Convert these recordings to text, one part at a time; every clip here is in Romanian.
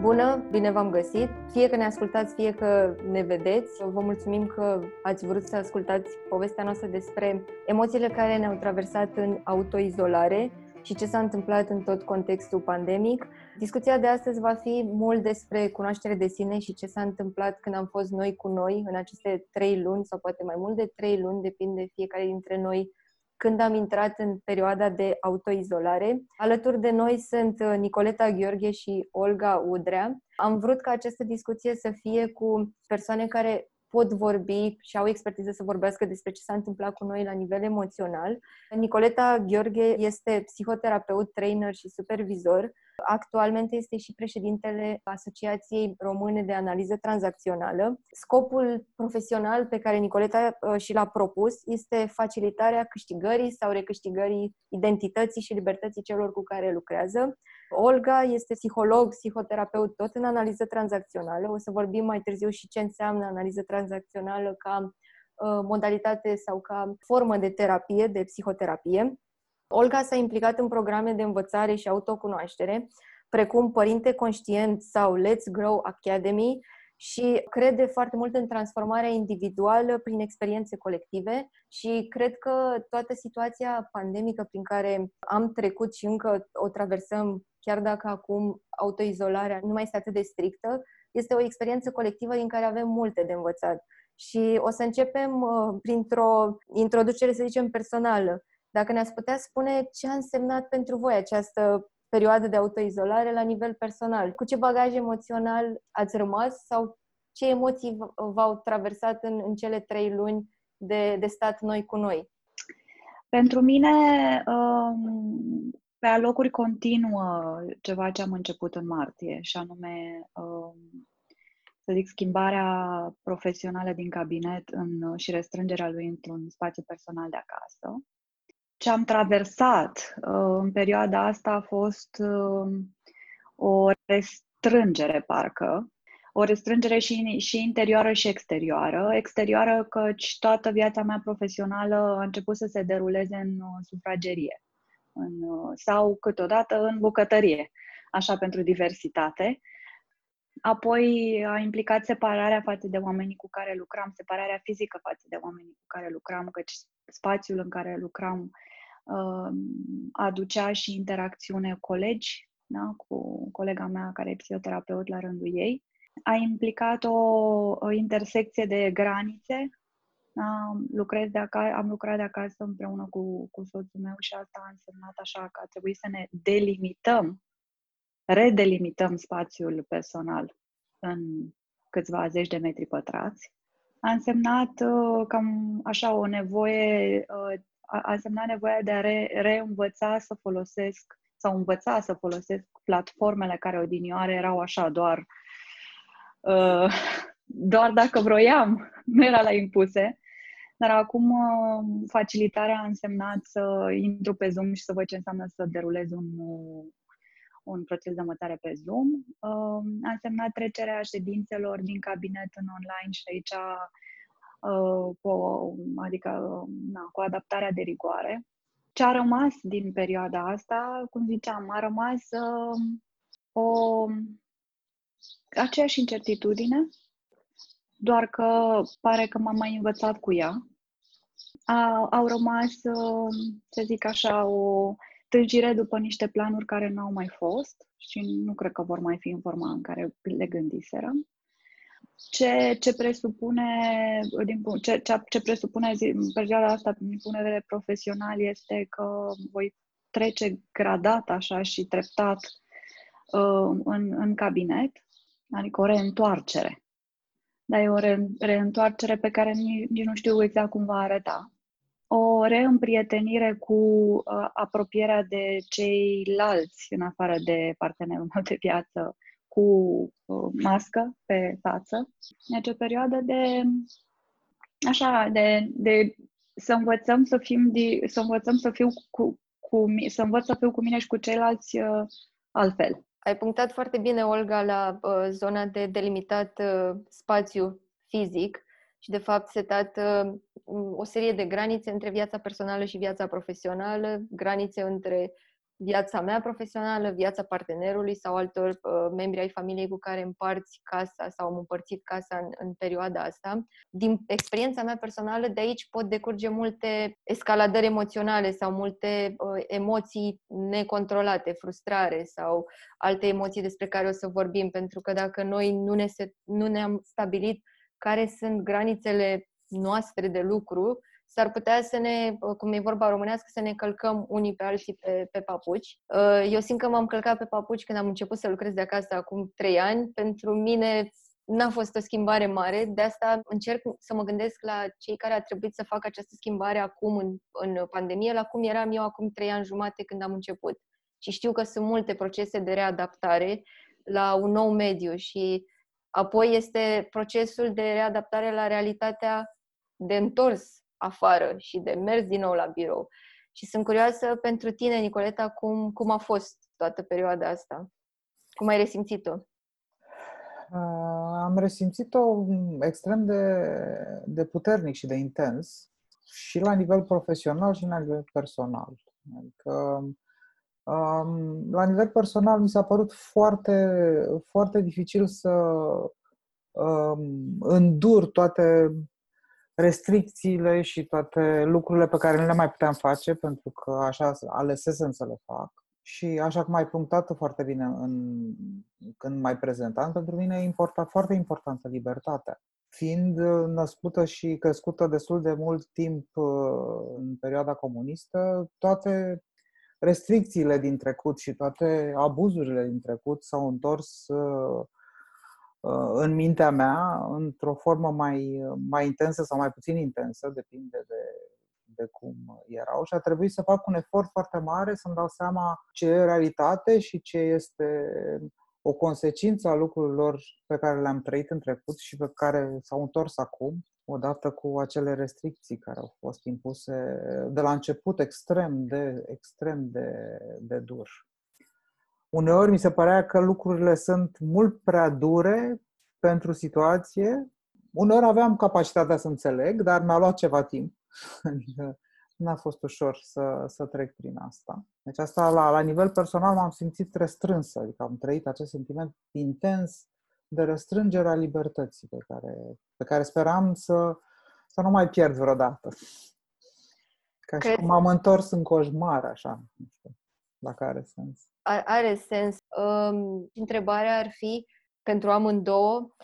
Bună, bine v-am găsit! Fie că ne ascultați, fie că ne vedeți, vă mulțumim că ați vrut să ascultați povestea noastră despre emoțiile care ne-au traversat în autoizolare și ce s-a întâmplat în tot contextul pandemic. Discuția de astăzi va fi mult despre cunoaștere de sine și ce s-a întâmplat când am fost noi cu noi în aceste trei luni sau poate mai mult de trei luni, depinde fiecare dintre noi când am intrat în perioada de autoizolare. Alături de noi sunt uh, Nicoleta Gheorghe și Olga Udrea. Am vrut ca această discuție să fie cu persoane care pot vorbi și au expertiză să vorbească despre ce s-a întâmplat cu noi la nivel emoțional. Nicoleta Gheorghe este psihoterapeut, trainer și supervizor. Actualmente este și președintele Asociației Române de Analiză Tranzacțională. Scopul profesional pe care Nicoleta uh, și l-a propus este facilitarea câștigării sau recâștigării identității și libertății celor cu care lucrează. Olga este psiholog, psihoterapeut, tot în analiză tranzacțională. O să vorbim mai târziu și ce înseamnă analiză tranzacțională ca uh, modalitate sau ca formă de terapie, de psihoterapie. Olga s-a implicat în programe de învățare și autocunoaștere, precum Părinte Conștient sau Let's Grow Academy și crede foarte mult în transformarea individuală prin experiențe colective și cred că toată situația pandemică prin care am trecut și încă o traversăm, chiar dacă acum autoizolarea nu mai este atât de strictă, este o experiență colectivă din care avem multe de învățat. Și o să începem uh, printr-o introducere, să zicem, personală. Dacă ne-ați putea spune ce a însemnat pentru voi această perioadă de autoizolare la nivel personal. Cu ce bagaj emoțional ați rămas sau ce emoții v-au traversat în, în cele trei luni de, de stat noi cu noi? Pentru mine, um, pe alocuri continuă ceva ce am început în martie, și anume, um, să zic, schimbarea profesională din cabinet în, și restrângerea lui într-un spațiu personal de acasă ce am traversat uh, în perioada asta a fost uh, o restrângere, parcă. O restrângere și, și interioară și exterioară. Exterioară căci toată viața mea profesională a început să se deruleze în uh, sufragerie în, sau câteodată în bucătărie, așa pentru diversitate. Apoi a implicat separarea față de oamenii cu care lucram, separarea fizică față de oamenii cu care lucram, căci spațiul în care lucram uh, aducea și interacțiune colegi, da, cu colega mea care e psihoterapeut la rândul ei. A implicat o, o intersecție de granițe. Am, lucrez de acasă, am lucrat de acasă împreună cu, cu soțul meu și asta a însemnat așa că a trebuit să ne delimităm, redelimităm spațiul personal în câțiva zeci de metri pătrați. A însemnat uh, cam așa o nevoie uh, a însemnat nevoia de a re, reînvăța să folosesc sau învăța să folosesc platformele care odinioare erau așa doar uh, doar dacă vroiam, nu era la impuse. Dar acum uh, facilitarea a însemnat să intru pe Zoom și să văd ce înseamnă să derulez un, un proces de învățare pe Zoom. Uh, a însemnat trecerea ședințelor din cabinet în online și aici Uh, cu, adică na, cu adaptarea de rigoare. Ce a rămas din perioada asta, cum ziceam, a rămas uh, o aceeași incertitudine, doar că pare că m-am mai învățat cu ea. A, au rămas, uh, să zic așa, o târgire după niște planuri care nu au mai fost și nu cred că vor mai fi în forma în care le gândiserăm ce, ce presupune, din, ce, ce, ce presupune zi, în perioada asta din punct de vedere profesional este că voi trece gradat așa și treptat uh, în, în cabinet, adică o reîntoarcere. Dar e o re, reîntoarcere pe care nici, nici nu știu exact cum va arăta. O reîmprietenire cu uh, apropierea de ceilalți în afară de partenerul meu de viață, cu uh, mască pe față. Deci o perioadă de așa, de, de să învățăm să fim, de, să învățăm să fiu cu, cu, să învăț să fiu cu mine și cu ceilalți uh, altfel. Ai punctat foarte bine, Olga, la uh, zona de delimitat uh, spațiu fizic și, de fapt, setat uh, o serie de granițe între viața personală și viața profesională, granițe între viața mea profesională, viața partenerului sau altor uh, membri ai familiei cu care împarți casa sau am împărțit casa în, în perioada asta. Din experiența mea personală, de aici pot decurge multe escaladări emoționale sau multe uh, emoții necontrolate, frustrare sau alte emoții despre care o să vorbim, pentru că dacă noi nu, ne se, nu ne-am stabilit care sunt granițele noastre de lucru, s-ar putea să ne, cum e vorba românească, să ne călcăm unii pe alții pe, pe papuci. Uh, eu simt că m-am călcat pe papuci când am început să lucrez de acasă acum trei ani. Pentru mine n-a fost o schimbare mare, de asta încerc să mă gândesc la cei care a trebuit să facă această schimbare acum în, în pandemie, la cum eram eu acum trei ani jumate când am început. Și știu că sunt multe procese de readaptare la un nou mediu și apoi este procesul de readaptare la realitatea de întors afară și de mers din nou la birou. Și sunt curioasă pentru tine, Nicoleta, cum, cum a fost toată perioada asta? Cum ai resimțit-o? Uh, am resimțit-o extrem de, de puternic și de intens și la nivel profesional și la nivel personal. Adică, um, la nivel personal mi s-a părut foarte, foarte dificil să um, îndur toate restricțiile și toate lucrurile pe care nu le mai puteam face, pentru că așa alesesem să le fac. Și așa cum ai punctat foarte bine în, când mai prezentam, pentru mine e important, foarte importantă libertatea. Fiind născută și crescută destul de mult timp uh, în perioada comunistă, toate restricțiile din trecut și toate abuzurile din trecut s-au întors uh, Uh, în mintea mea într-o formă mai, mai intensă sau mai puțin intensă, depinde de, de cum erau. Și a trebuit să fac un efort foarte mare să-mi dau seama ce e realitate și ce este o consecință a lucrurilor pe care le-am trăit în trecut și pe care s-au întors acum, odată cu acele restricții care au fost impuse de la început extrem de, extrem de, de dur uneori mi se părea că lucrurile sunt mult prea dure pentru situație. Uneori aveam capacitatea să înțeleg, dar mi-a luat ceva timp. Adică n-a fost ușor să, să trec prin asta. Deci asta la, la nivel personal m-am simțit restrânsă, adică am trăit acest sentiment intens de restrângere a libertății pe care, pe care speram să, să nu mai pierd vreodată. Ca și cum am întors în coșmar, așa, nu știu, dacă are sens are sens. Întrebarea ar fi pentru amândouă,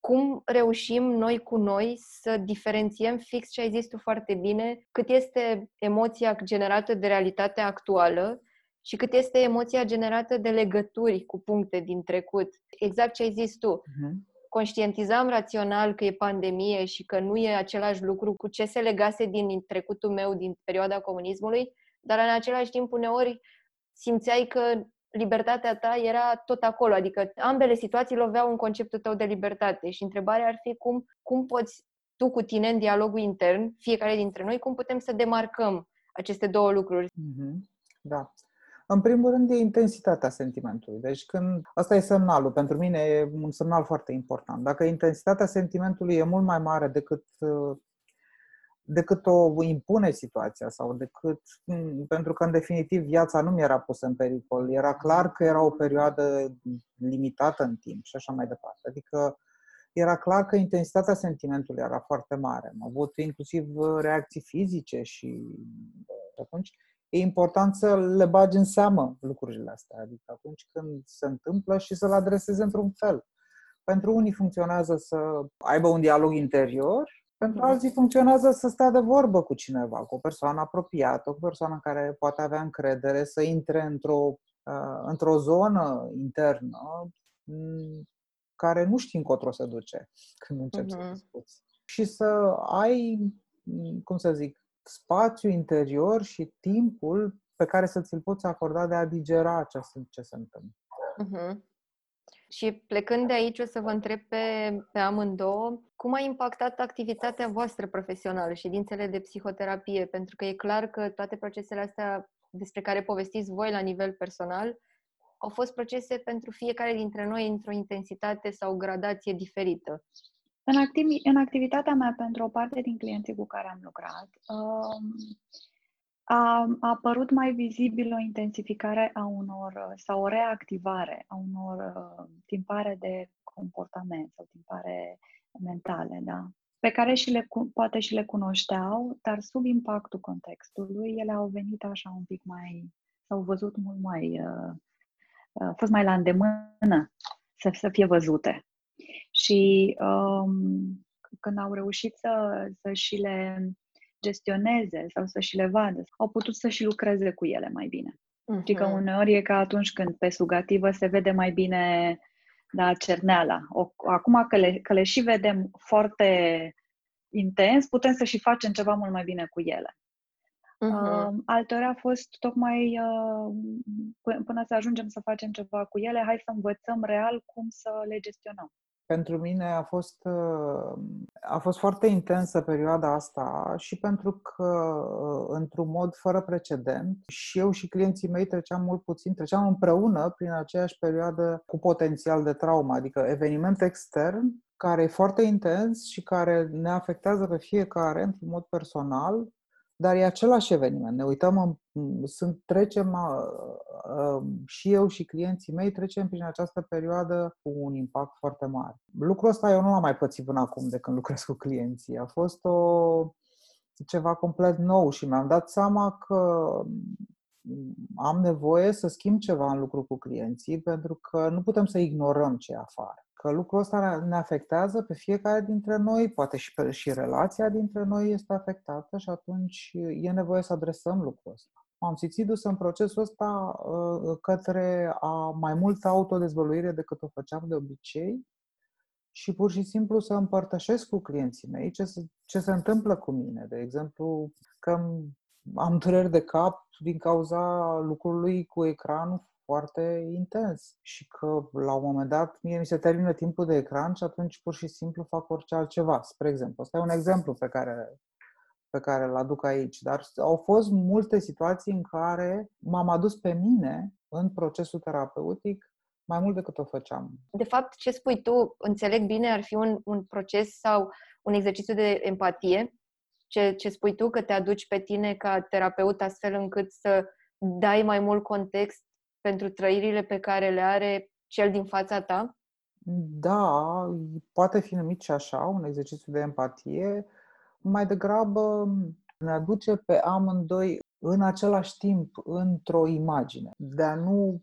cum reușim noi cu noi să diferențiem fix ce ai zis tu foarte bine, cât este emoția generată de realitatea actuală și cât este emoția generată de legături cu puncte din trecut. Exact ce ai zis tu. Uh-huh. Conștientizam rațional că e pandemie și că nu e același lucru cu ce se legase din trecutul meu, din perioada comunismului, dar în același timp uneori simțeai că libertatea ta era tot acolo, adică ambele situații loveau în conceptul tău de libertate și întrebarea ar fi cum, cum poți tu cu tine în dialogul intern, fiecare dintre noi, cum putem să demarcăm aceste două lucruri. Mm-hmm. Da. În primul rând e intensitatea sentimentului. Deci când asta e semnalul, pentru mine e un semnal foarte important. Dacă intensitatea sentimentului e mult mai mare decât uh, decât o impune situația sau decât, mm, pentru că în definitiv viața nu mi era pusă în pericol. Era clar că era o perioadă limitată în timp și așa mai departe. Adică era clar că intensitatea sentimentului era foarte mare. Am avut inclusiv reacții fizice și atunci e important să le bagi în seamă lucrurile astea. Adică atunci când se întâmplă și să le adresezi într-un fel. Pentru unii funcționează să aibă un dialog interior pentru alții funcționează să stea de vorbă cu cineva, cu o persoană apropiată, cu o persoană care poate avea încredere, să intre într-o, uh, într-o zonă internă mm, care nu știi încotro se duce când începi uh-huh. să mhm. discuți. Și să ai, mm, cum să zic, spațiu interior și timpul pe care să ți-l poți acorda de a digera ce, ce se întâmplă. Uh-huh. Și plecând de aici, o să vă întreb pe, pe amândouă, cum a impactat activitatea voastră profesională, ședințele de psihoterapie? Pentru că e clar că toate procesele astea despre care povestiți voi la nivel personal au fost procese pentru fiecare dintre noi într-o intensitate sau gradație diferită. În, activ- în activitatea mea pentru o parte din clienții cu care am lucrat, um, a, a apărut mai vizibil o intensificare a unor sau o reactivare a unor uh, timpare de comportament sau timpare mentale, da? pe care și le, poate și le cunoșteau, dar sub impactul contextului, ele au venit așa un pic mai, s-au văzut mult mai, uh, uh, fost mai la îndemână să, să fie văzute. Și um, când au reușit să, să și le gestioneze sau să și le vadă, au putut să și lucreze cu ele mai bine. Uh-huh. Și că mhm. uneori e ca atunci când pe sugativă se vede mai bine da, cerneala. O, acum că le, că le și vedem foarte intens, putem să și facem ceva mult mai bine cu ele. Uh-huh. Uh, altora a fost tocmai uh, până să ajungem să facem ceva cu ele, hai să învățăm real cum să le gestionăm pentru mine a fost, uh, a fost foarte intensă perioada asta și pentru că, uh, într-un mod fără precedent, și eu și clienții mei treceam mult puțin, treceam împreună prin aceeași perioadă cu potențial de traumă, adică eveniment extern care e foarte intens și care ne afectează pe fiecare într-un mod personal, dar e același eveniment. Ne uităm, în, sunt, trecem, și eu și clienții mei trecem prin această perioadă cu un impact foarte mare. Lucrul ăsta eu nu l-am mai pățit până acum de când lucrez cu clienții. A fost o, ceva complet nou și mi-am dat seama că am nevoie să schimb ceva în lucru cu clienții pentru că nu putem să ignorăm ce e afară că lucrul ăsta ne afectează pe fiecare dintre noi, poate și, pe, și relația dintre noi este afectată și atunci e nevoie să adresăm lucrul ăsta. M-am simțit dus în procesul ăsta uh, către a mai multă autodezvăluire decât o făceam de obicei și pur și simplu să împărtășesc cu clienții mei ce se, ce se întâmplă cu mine. De exemplu, că am dureri de cap din cauza lucrului cu ecranul foarte intens și că la un moment dat mie mi se termină timpul de ecran și atunci pur și simplu fac orice altceva. Spre exemplu, ăsta e un exemplu pe care, pe care îl aduc aici, dar au fost multe situații în care m-am adus pe mine în procesul terapeutic mai mult decât o făceam. De fapt, ce spui tu, înțeleg bine, ar fi un, un proces sau un exercițiu de empatie. Ce, ce spui tu, că te aduci pe tine ca terapeut astfel încât să dai mai mult context pentru trăirile pe care le are cel din fața ta? Da, poate fi numit și așa, un exercițiu de empatie. Mai degrabă ne aduce pe amândoi în același timp într-o imagine, de a nu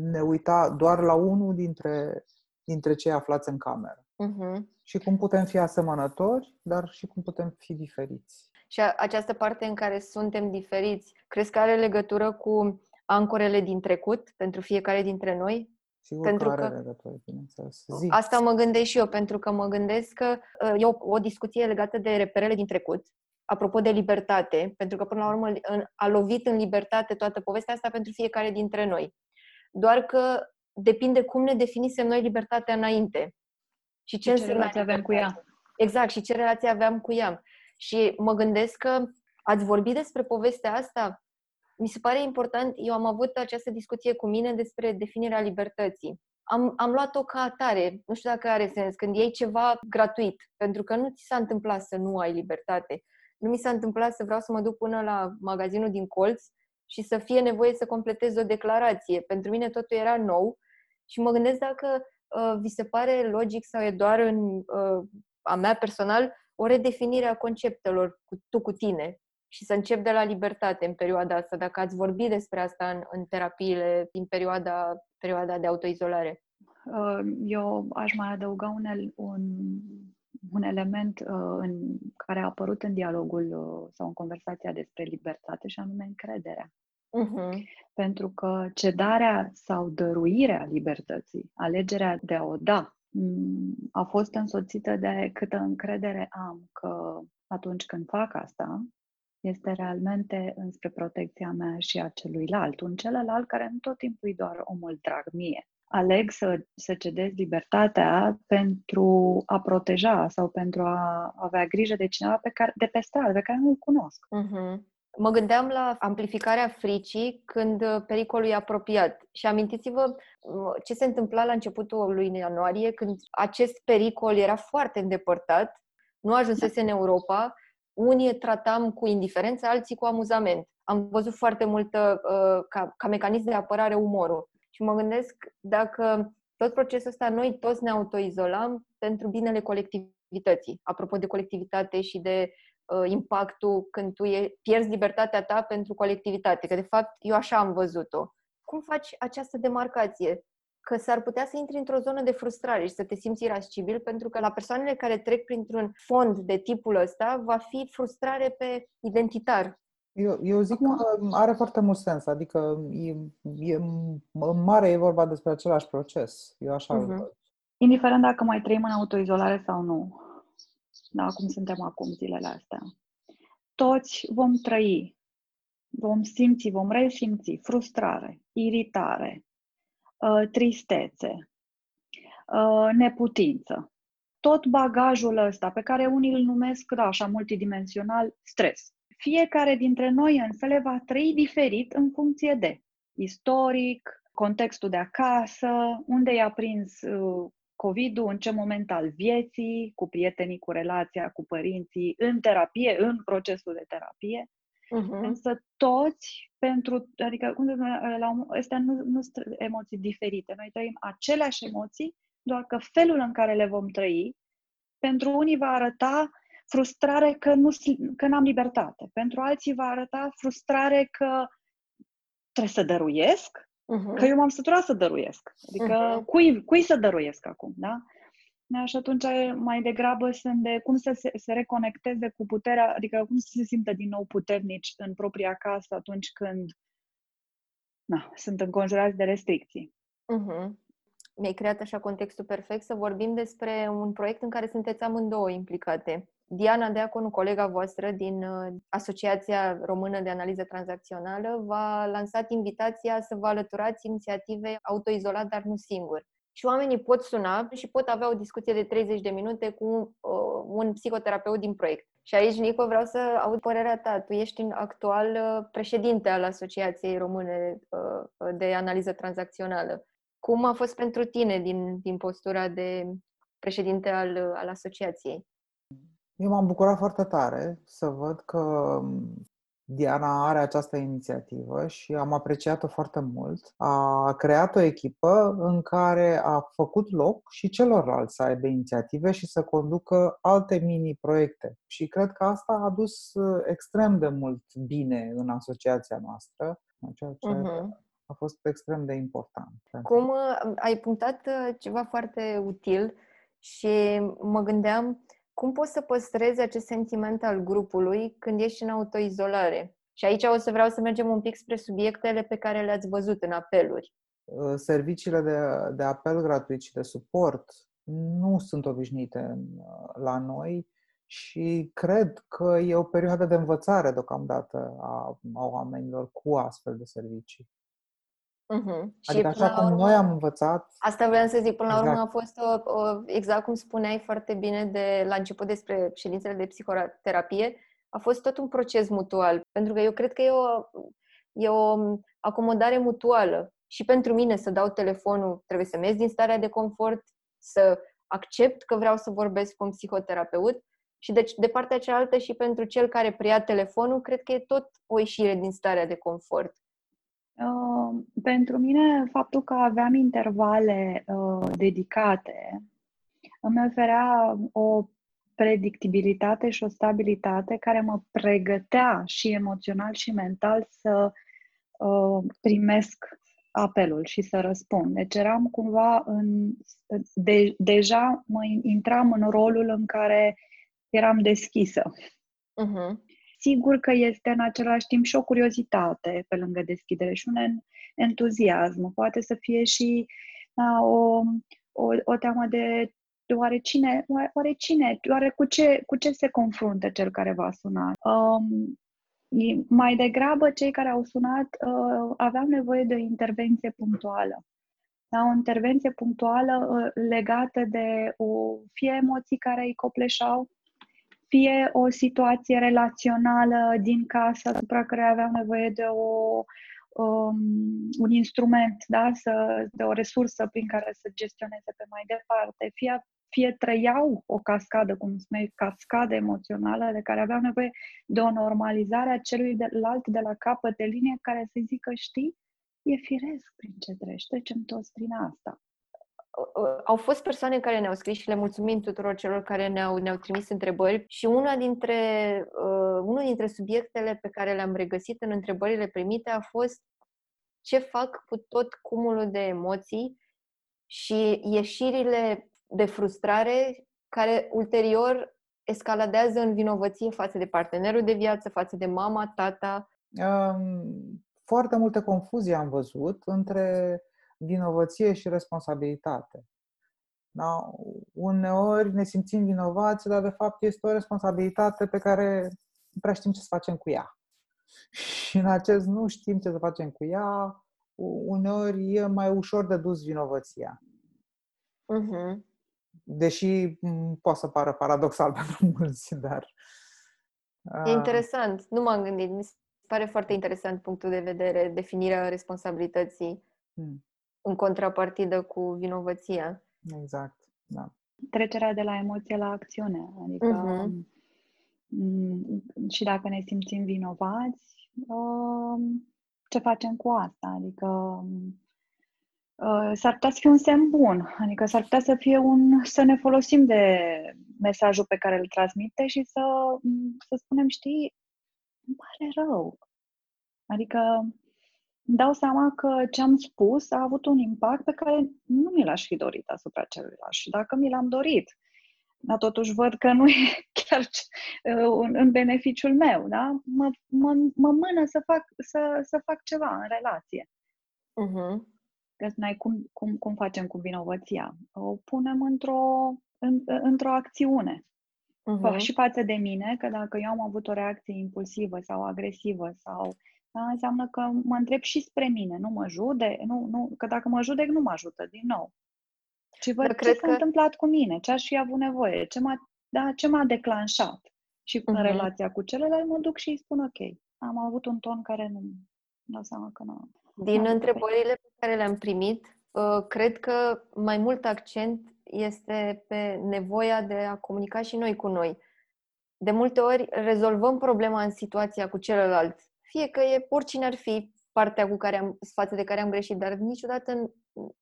ne uita doar la unul dintre, dintre cei aflați în cameră. Uh-huh. Și cum putem fi asemănători, dar și cum putem fi diferiți. Și această parte în care suntem diferiți, crezi că are legătură cu ancorele din trecut pentru fiecare dintre noi. Sigur pentru că, are legătură, bineînțeles. Zi. Asta mă gândesc și eu, pentru că mă gândesc că uh, e o, o discuție legată de reperele din trecut, apropo de libertate, pentru că până la urmă a lovit în libertate toată povestea asta pentru fiecare dintre noi. Doar că depinde cum ne definisem noi libertatea înainte. Și ce, ce relație aveam cu ea. Exact, și ce relație aveam cu ea. Și mă gândesc că ați vorbit despre povestea asta mi se pare important, eu am avut această discuție cu mine despre definirea libertății. Am, am luat-o ca atare, nu știu dacă are sens, când iei ceva gratuit, pentru că nu ți s-a întâmplat să nu ai libertate. Nu mi s-a întâmplat să vreau să mă duc până la magazinul din colț și să fie nevoie să completez o declarație. Pentru mine totul era nou și mă gândesc dacă uh, vi se pare logic sau e doar în uh, a mea personal o redefinire a conceptelor cu tu cu tine și să încep de la libertate în perioada asta, dacă ați vorbit despre asta în, în terapiile din perioada, perioada de autoizolare. Uh, eu aș mai adăuga un, un, un element uh, în, care a apărut în dialogul uh, sau în conversația despre libertate și anume încrederea. Uh-huh. Pentru că cedarea sau dăruirea libertății, alegerea de a o da, mm, a fost însoțită de câtă încredere am că atunci când fac asta, este realmente înspre protecția mea și a celuilalt, un celălalt care nu tot timpul e doar omul drag mie. Aleg să, să cedez libertatea pentru a proteja sau pentru a avea grijă de cineva pe care, de pe stradă, pe care nu-l cunosc. Uh-huh. Mă gândeam la amplificarea fricii când pericolul e apropiat. Și amintiți-vă ce se întâmpla la începutul lui ianuarie, când acest pericol era foarte îndepărtat, nu ajunsese în Europa unii tratam cu indiferență, alții cu amuzament. Am văzut foarte multă, uh, ca, ca mecanism de apărare, umorul. Și mă gândesc dacă tot procesul ăsta noi toți ne autoizolăm pentru binele colectivității. Apropo de colectivitate și de uh, impactul când tu e, pierzi libertatea ta pentru colectivitate, că de fapt eu așa am văzut-o. Cum faci această demarcație? Că s-ar putea să intri într-o zonă de frustrare și să te simți irascibil, pentru că la persoanele care trec printr-un fond de tipul ăsta va fi frustrare pe identitar. Eu, eu zic că are foarte mult sens, adică e, e, în mare e vorba despre același proces. Eu așa uh-huh. văd. Indiferent dacă mai trăim în autoizolare sau nu, da, cum suntem acum zilele astea, toți vom trăi, vom simți, vom resimți frustrare, iritare, uh, tristețe, uh, neputință. Tot bagajul ăsta pe care unii îl numesc, da, așa multidimensional, stres fiecare dintre noi însă le va trăi diferit în funcție de istoric, contextul de acasă, unde i-a prins uh, COVID-ul, în ce moment al vieții, cu prietenii, cu relația, cu părinții, în terapie, în procesul de terapie. Uh-huh. Însă toți, pentru, adică, cum să spun, la, astea nu, nu sunt emoții diferite. Noi trăim aceleași emoții, doar că felul în care le vom trăi, pentru unii va arăta frustrare că, nu, că n-am libertate. Pentru alții va arăta frustrare că trebuie să dăruiesc, uh-huh. că eu m-am săturat să dăruiesc. Adică uh-huh. cui, cui să dăruiesc acum, da? Și atunci mai degrabă sunt de cum să se, se reconecteze cu puterea, adică cum să se simtă din nou puternici în propria casă atunci când na, sunt înconjurați de restricții. Uh-huh. Mi-ai creat așa contextul perfect să vorbim despre un proiect în care sunteți amândouă implicate. Diana Deaconu, colega voastră din uh, Asociația Română de Analiză Tranzacțională, v-a lansat invitația să vă alăturați inițiative autoizolat, dar nu singur. Și oamenii pot suna și pot avea o discuție de 30 de minute cu uh, un psihoterapeut din proiect. Și aici, Nico, vreau să aud părerea ta. Tu ești actual uh, președinte al Asociației Române uh, de Analiză Tranzacțională. Cum a fost pentru tine din, din postura de președinte al, al asociației? Eu m-am bucurat foarte tare să văd că um, Diana are această inițiativă și am apreciat-o foarte mult. A creat o echipă în care a făcut loc și celorlalți să aibă inițiative și să conducă alte mini-proiecte. Și cred că asta a dus uh, extrem de mult bine în asociația noastră, ceea ce uh-huh. a fost extrem de important. Cum uh, ai punctat uh, ceva foarte util și mă gândeam cum poți să păstrezi acest sentiment al grupului când ești în autoizolare? Și aici o să vreau să mergem un pic spre subiectele pe care le-ați văzut în apeluri. Uh, serviciile de, de apel gratuit și de suport nu sunt obișnuite uh, la noi și cred că e o perioadă de învățare deocamdată a, a oamenilor cu astfel de servicii. Uh-huh. Adică și așa cum urmă, noi am învățat... Asta vreau să zic, până la urmă exact. a fost o, o, exact cum spuneai foarte bine de la început despre ședințele de psihoterapie, a fost tot un proces mutual. Pentru că eu cred că e o, e o acomodare mutuală. Și pentru mine să dau telefonul, trebuie să merg din starea de confort, să accept că vreau să vorbesc cu un psihoterapeut și deci de partea cealaltă și pentru cel care preia telefonul, cred că e tot o ieșire din starea de confort. Uh, pentru mine, faptul că aveam intervale uh, dedicate îmi oferea o predictibilitate și o stabilitate care mă pregătea și emoțional și mental să uh, primesc apelul și să răspund. Deci eram cumva în. De, deja mă intram în rolul în care eram deschisă. Uh-huh sigur că este în același timp și o curiozitate pe lângă deschidere și un entuziasm. Poate să fie și da, o, o, o teamă de oare cine, oare cine, oare cu ce, cu ce se confruntă cel care va suna. Um, mai degrabă, cei care au sunat uh, aveau nevoie de o intervenție punctuală. Da, o intervenție punctuală uh, legată de o, fie emoții care îi copleșau, fie o situație relațională din casă asupra care aveam nevoie de o, um, un instrument, da? să, de o resursă prin care să gestioneze pe mai departe, fie, fie trăiau o cascadă, cum spuneai, cascadă emoțională de care aveau nevoie de o normalizare a celui de alt de la capăt de linie care să zică, știi, e firesc prin ce treci, trecem toți prin asta. Au fost persoane care ne-au scris și le mulțumim tuturor celor care ne-au, ne-au trimis întrebări și una dintre, uh, unul dintre subiectele pe care le-am regăsit în întrebările primite a fost ce fac cu tot cumulul de emoții și ieșirile de frustrare care ulterior escaladează în vinovăție față de partenerul de viață, față de mama, tata. Um, foarte multe confuzii am văzut între vinovăție și responsabilitate. Da? Uneori ne simțim vinovați, dar de fapt este o responsabilitate pe care nu prea știm ce să facem cu ea. Și în acest nu știm ce să facem cu ea, uneori e mai ușor de dus vinovăția. Uh-huh. Deși poate să pară paradoxal pentru mulți, dar... E interesant. Nu m-am gândit. Mi se pare foarte interesant punctul de vedere, definirea responsabilității hmm. În contrapartidă cu vinovăția. Exact, da. Trecerea de la emoție la acțiune. Adică uh-huh. și dacă ne simțim vinovați, um, ce facem cu asta? Adică uh, s-ar putea să fie un semn bun, adică s-ar putea să fie un, să ne folosim de mesajul pe care îl transmite și să, să spunem, știi, îmi pare rău. Adică îmi dau seama că ce am spus a avut un impact pe care nu mi l-aș fi dorit asupra celuilalt. Și dacă mi l-am dorit, dar totuși văd că nu e chiar uh, în beneficiul meu, da? Mă, mă, mă mână să fac, să, să fac ceva în relație. Uh-huh. Că spuneai cum, cum, cum facem cu vinovăția. O punem într-o, în, într-o acțiune. Uh-huh. Și față de mine, că dacă eu am avut o reacție impulsivă sau agresivă sau da, înseamnă că mă întreb și spre mine, nu mă judec, nu, nu, că dacă mă judec nu mă ajută din nou. Și văd Dar ce s-a că... întâmplat cu mine, ce aș fi avut nevoie, ce m-a, da, ce m-a declanșat. Și uh-huh. în mhm. relația cu celălalt mă duc și îi spun ok, am avut un ton care nu dau seama că nu. Din întrebările pe care le-am primit, uh, cred că mai mult accent este pe nevoia de a comunica și noi cu noi. De multe ori rezolvăm problema în situația cu celălalt. Fie că e oricine ar fi partea cu care am, față de care am greșit, dar niciodată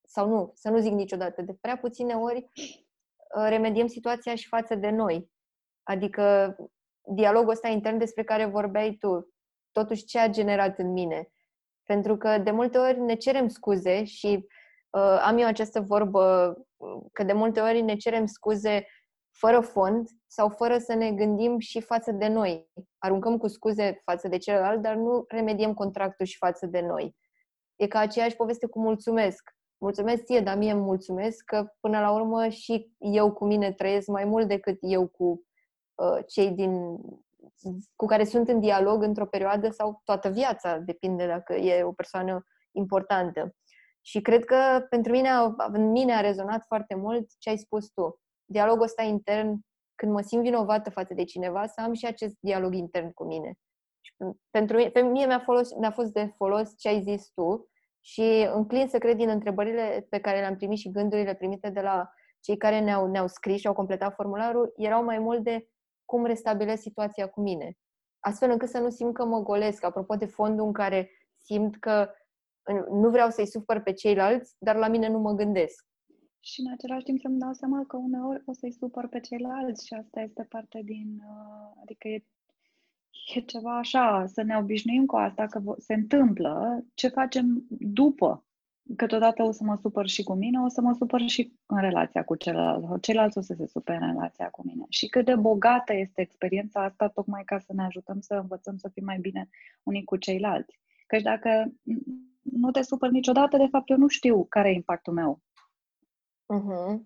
sau nu, să nu zic niciodată, de prea puține ori uh, remediem situația și față de noi. Adică dialogul ăsta intern despre care vorbeai tu, totuși ce a generat în mine. Pentru că de multe ori ne cerem scuze și uh, am eu această vorbă uh, că de multe ori ne cerem scuze fără fond sau fără să ne gândim și față de noi. Aruncăm cu scuze față de celălalt, dar nu remediem contractul și față de noi. E ca aceeași poveste cu mulțumesc mulțumesc ție, dar mie îmi mulțumesc că până la urmă și eu cu mine trăiesc mai mult decât eu cu uh, cei din cu care sunt în dialog într-o perioadă sau toată viața, depinde dacă e o persoană importantă. Și cred că pentru mine, în mine a rezonat foarte mult ce ai spus tu. Dialogul ăsta intern, când mă simt vinovată față de cineva, să am și acest dialog intern cu mine. Și pentru mine, pe mine mi-a, folos, mi-a fost de folos ce ai zis tu, și înclin să cred din întrebările pe care le-am primit și gândurile primite de la cei care ne-au, ne-au scris și au completat formularul, erau mai mult de cum restabilesc situația cu mine. Astfel încât să nu simt că mă golesc, apropo de fondul în care simt că nu vreau să-i supăr pe ceilalți, dar la mine nu mă gândesc. Și în același timp să-mi dau seama că uneori o să-i supăr pe ceilalți și asta este parte din... Uh, adică e e ceva așa, să ne obișnuim cu asta, că se întâmplă, ce facem după. Că totodată o să mă supăr și cu mine, o să mă supăr și în relația cu celălalt, celălalt o să se supere în relația cu mine. Și cât de bogată este experiența asta, tocmai ca să ne ajutăm să învățăm să fim mai bine unii cu ceilalți. Căci dacă nu te supăr niciodată, de fapt eu nu știu care e impactul meu. Uh-huh.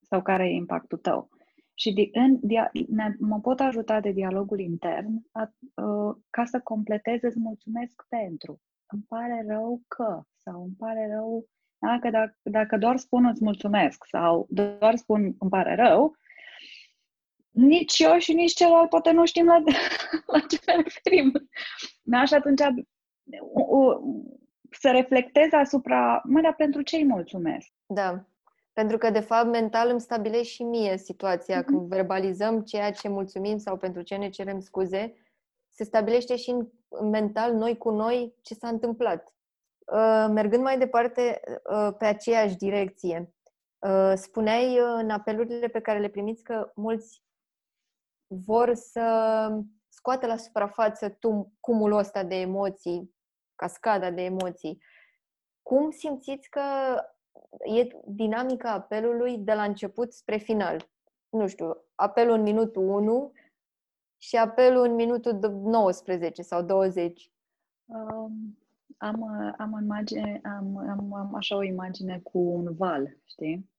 Sau care e impactul tău. Și de, în, dia, ne, mă pot ajuta de dialogul intern a, uh, ca să completez, îți mulțumesc pentru. Îmi pare rău că, sau îmi pare rău, dacă, dacă, dacă doar spun îți mulțumesc sau doar spun îmi pare rău, nici eu și nici celălalt poate nu știm la, la ce ne referim. Da? Și atunci să reflectez asupra, mă, dar pentru ce îi mulțumesc? Da. Pentru că, de fapt, mental îmi stabilește și mie situația. Mm-hmm. Când verbalizăm ceea ce mulțumim sau pentru ce ne cerem scuze, se stabilește și în mental, noi cu noi, ce s-a întâmplat. Uh, mergând mai departe uh, pe aceeași direcție, uh, spuneai în apelurile pe care le primiți că mulți vor să scoată la suprafață tum, cumulul ăsta de emoții, cascada de emoții. Cum simțiți că e dinamica apelului de la început spre final? Nu știu, apelul în minutul 1 și apelul în minutul 19 sau 20. Um, am, am, imagine, am, am, am așa o imagine cu un val, știi?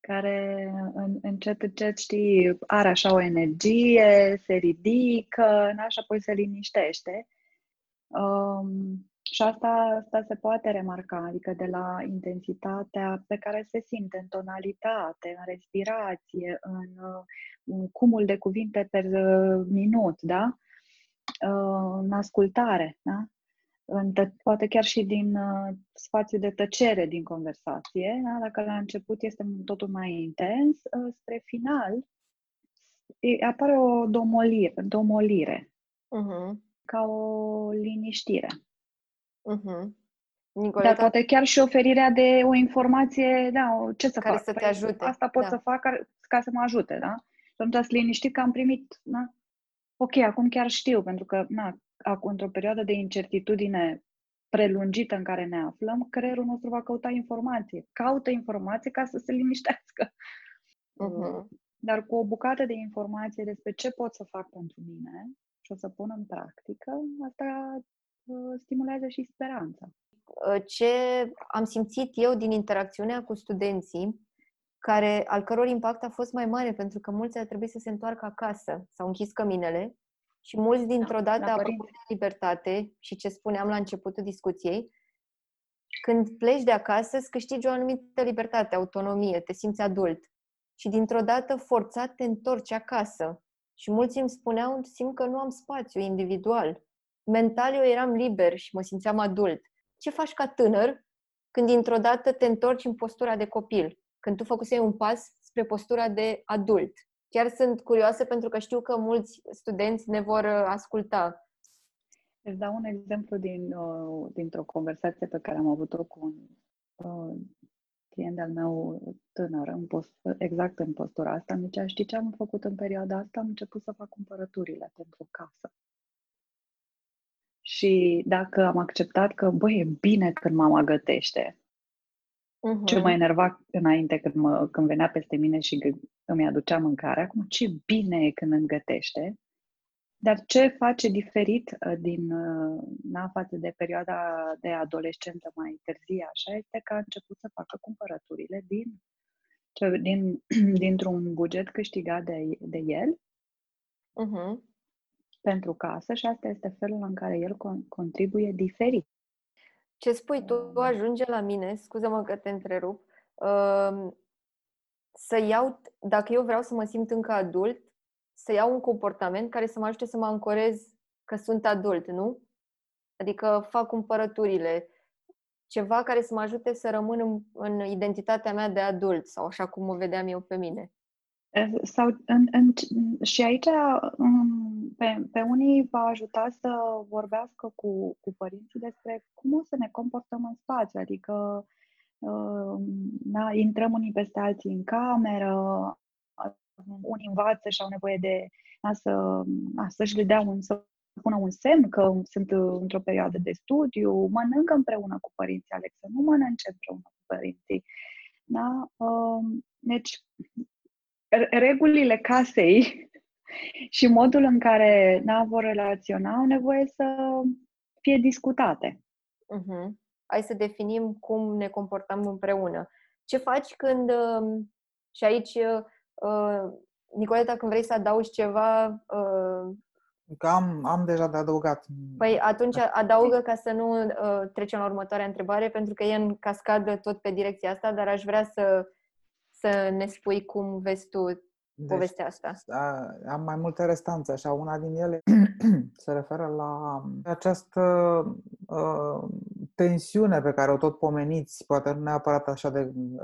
Care în, încet, încet, știi, are așa o energie, se ridică, așa apoi se liniștește. Um, și asta, asta se poate remarca, adică de la intensitatea pe care se simte în tonalitate, în respirație, în, în cumul de cuvinte per uh, minut, da? Uh, în ascultare, da? În tă- poate chiar și din uh, spațiu de tăcere din conversație, da? dacă la început este totul mai intens, uh, spre final apare o domolire, domolire uh-huh. ca o liniștire. Uh-huh. Nicoleta... Dar poate chiar și oferirea de o informație, da, ce să care fac? să te păi, ajute. Asta pot da. să fac ca, ca să mă ajute, da? Și atunci să liniștit că am primit, da? Ok, acum chiar știu, pentru că, na, acum, într-o perioadă de incertitudine prelungită în care ne aflăm, creierul nostru va căuta informație. Caută informație ca să se liniștească. Uh-huh. Dar cu o bucată de informație despre ce pot să fac pentru mine și o să pun în practică, asta Uh, stimulează și speranța. Uh, ce am simțit eu din interacțiunea cu studenții, care, al căror impact a fost mai mare, pentru că mulți ar trebui să se întoarcă acasă, s-au închis căminele și mulți dintr-o dată, da, apropo de libertate și ce spuneam la începutul discuției, când pleci de acasă, îți câștigi o anumită libertate, autonomie, te simți adult. Și dintr-o dată, forțat, te întorci acasă. Și mulți îmi spuneau, simt că nu am spațiu individual mental eu eram liber și mă simțeam adult. Ce faci ca tânăr când dintr-o dată te întorci în postura de copil? Când tu făcusei un pas spre postura de adult? Chiar sunt curioasă pentru că știu că mulți studenți ne vor uh, asculta. Îți dau un exemplu din, uh, dintr-o conversație pe care am avut-o cu un uh, client al meu tânăr, în post, exact în postura asta. Mi zicea, știi ce am făcut în perioada asta? Am început să fac cumpărăturile pentru casă. Și dacă am acceptat că, băi, e bine când mama gătește, uh-huh. ce mă enerva înainte când, mă, când venea peste mine și îmi aducea mâncare, acum ce bine e când îmi gătește, dar ce face diferit uh, din uh, na, față de perioada de adolescență mai târzie, așa, este că a început să facă cumpărăturile din, din, dintr-un buget câștigat de, de el. Uh-huh pentru casă și asta este felul în care el con- contribuie diferit. Ce spui tu mm. ajunge la mine, scuză-mă că te întrerup, uh, să iau, dacă eu vreau să mă simt încă adult, să iau un comportament care să mă ajute să mă ancorez că sunt adult, nu? Adică fac cumpărăturile, ceva care să mă ajute să rămân în, în identitatea mea de adult sau așa cum o vedeam eu pe mine. Sau în, în, și aici um, pe, pe unii va ajuta să vorbească cu, cu părinții despre cum o să ne comportăm în spațiu, adică da, intrăm unii peste alții în cameră, unii învață și au nevoie de da, să, da, să-și le dea un, să pună un semn că sunt într-o perioadă de studiu, mănâncă împreună cu părinții, Alex, să nu mănânce împreună cu părinții. Da? Deci, regulile casei și modul în care n vor relaționa au nevoie să fie discutate. Uh-huh. Hai să definim cum ne comportăm împreună. Ce faci când, um, și aici, uh, Nicoleta, când vrei să adaugi ceva... Uh, că am, am deja de adăugat. Păi atunci adaugă ca să nu uh, trecem la următoarea întrebare, pentru că e în cascadă tot pe direcția asta, dar aș vrea să să ne spui cum vezi tu deci, povestea asta. A, am mai multe restanțe, așa. Una din ele se referă la această uh, tensiune pe care o tot pomeniți, poate nu neapărat așa de uh,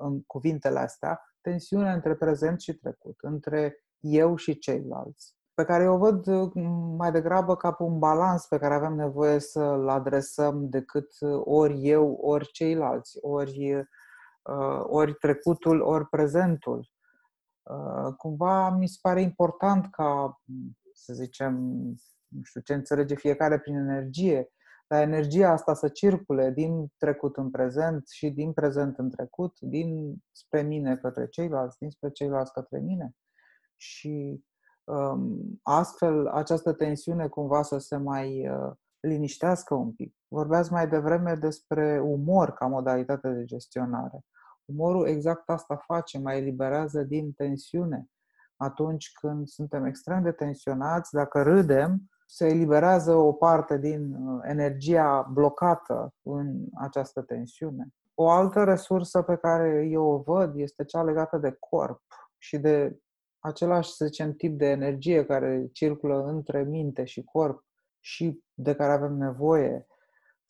în cuvintele astea, tensiune între prezent și trecut, între eu și ceilalți, pe care eu văd uh, mai degrabă ca pe un balans pe care avem nevoie să-l adresăm decât ori eu, ori ceilalți, ori, uh, ori trecutul, ori prezentul. Uh, cumva mi se pare important ca, să zicem, nu știu ce înțelege fiecare prin energie, dar energia asta să circule din trecut în prezent și din prezent în trecut, din spre mine către ceilalți, din spre ceilalți către mine. Și um, astfel această tensiune cumva să se mai uh, liniștească un pic. Vorbeați mai devreme despre umor ca modalitate de gestionare. Umorul exact asta face, mai eliberează din tensiune. Atunci când suntem extrem de tensionați, dacă râdem, se eliberează o parte din uh, energia blocată în această tensiune. O altă resursă pe care eu o văd este cea legată de corp și de același, să zicem, tip de energie care circulă între minte și corp și de care avem nevoie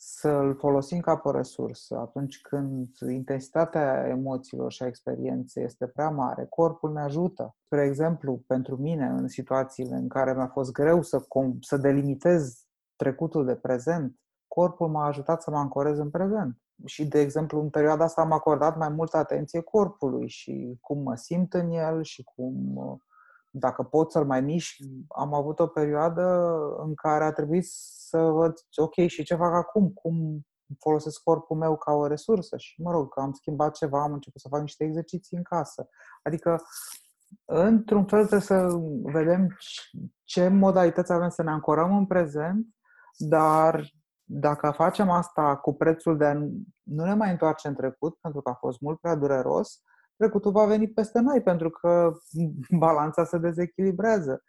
să-l folosim ca pe resursă atunci când intensitatea emoțiilor și a experienței este prea mare, corpul ne ajută. Spre exemplu, pentru mine, în situațiile în care mi-a fost greu să, com- să delimitez trecutul de prezent, corpul m-a ajutat să mă ancorez în prezent. Și, de exemplu, în perioada asta am acordat mai multă atenție corpului și cum mă simt în el și cum dacă pot să-l mai mișc, am avut o perioadă în care a trebuit să văd, ok, și ce fac acum? Cum folosesc corpul meu ca o resursă? Și, mă rog, am schimbat ceva, am început să fac niște exerciții în casă. Adică, într-un fel, trebuie să vedem ce modalități avem să ne ancorăm în prezent, dar dacă facem asta cu prețul de a nu ne mai întoarce în trecut, pentru că a fost mult prea dureros, trecutul va veni peste noi pentru că balanța se dezechilibrează.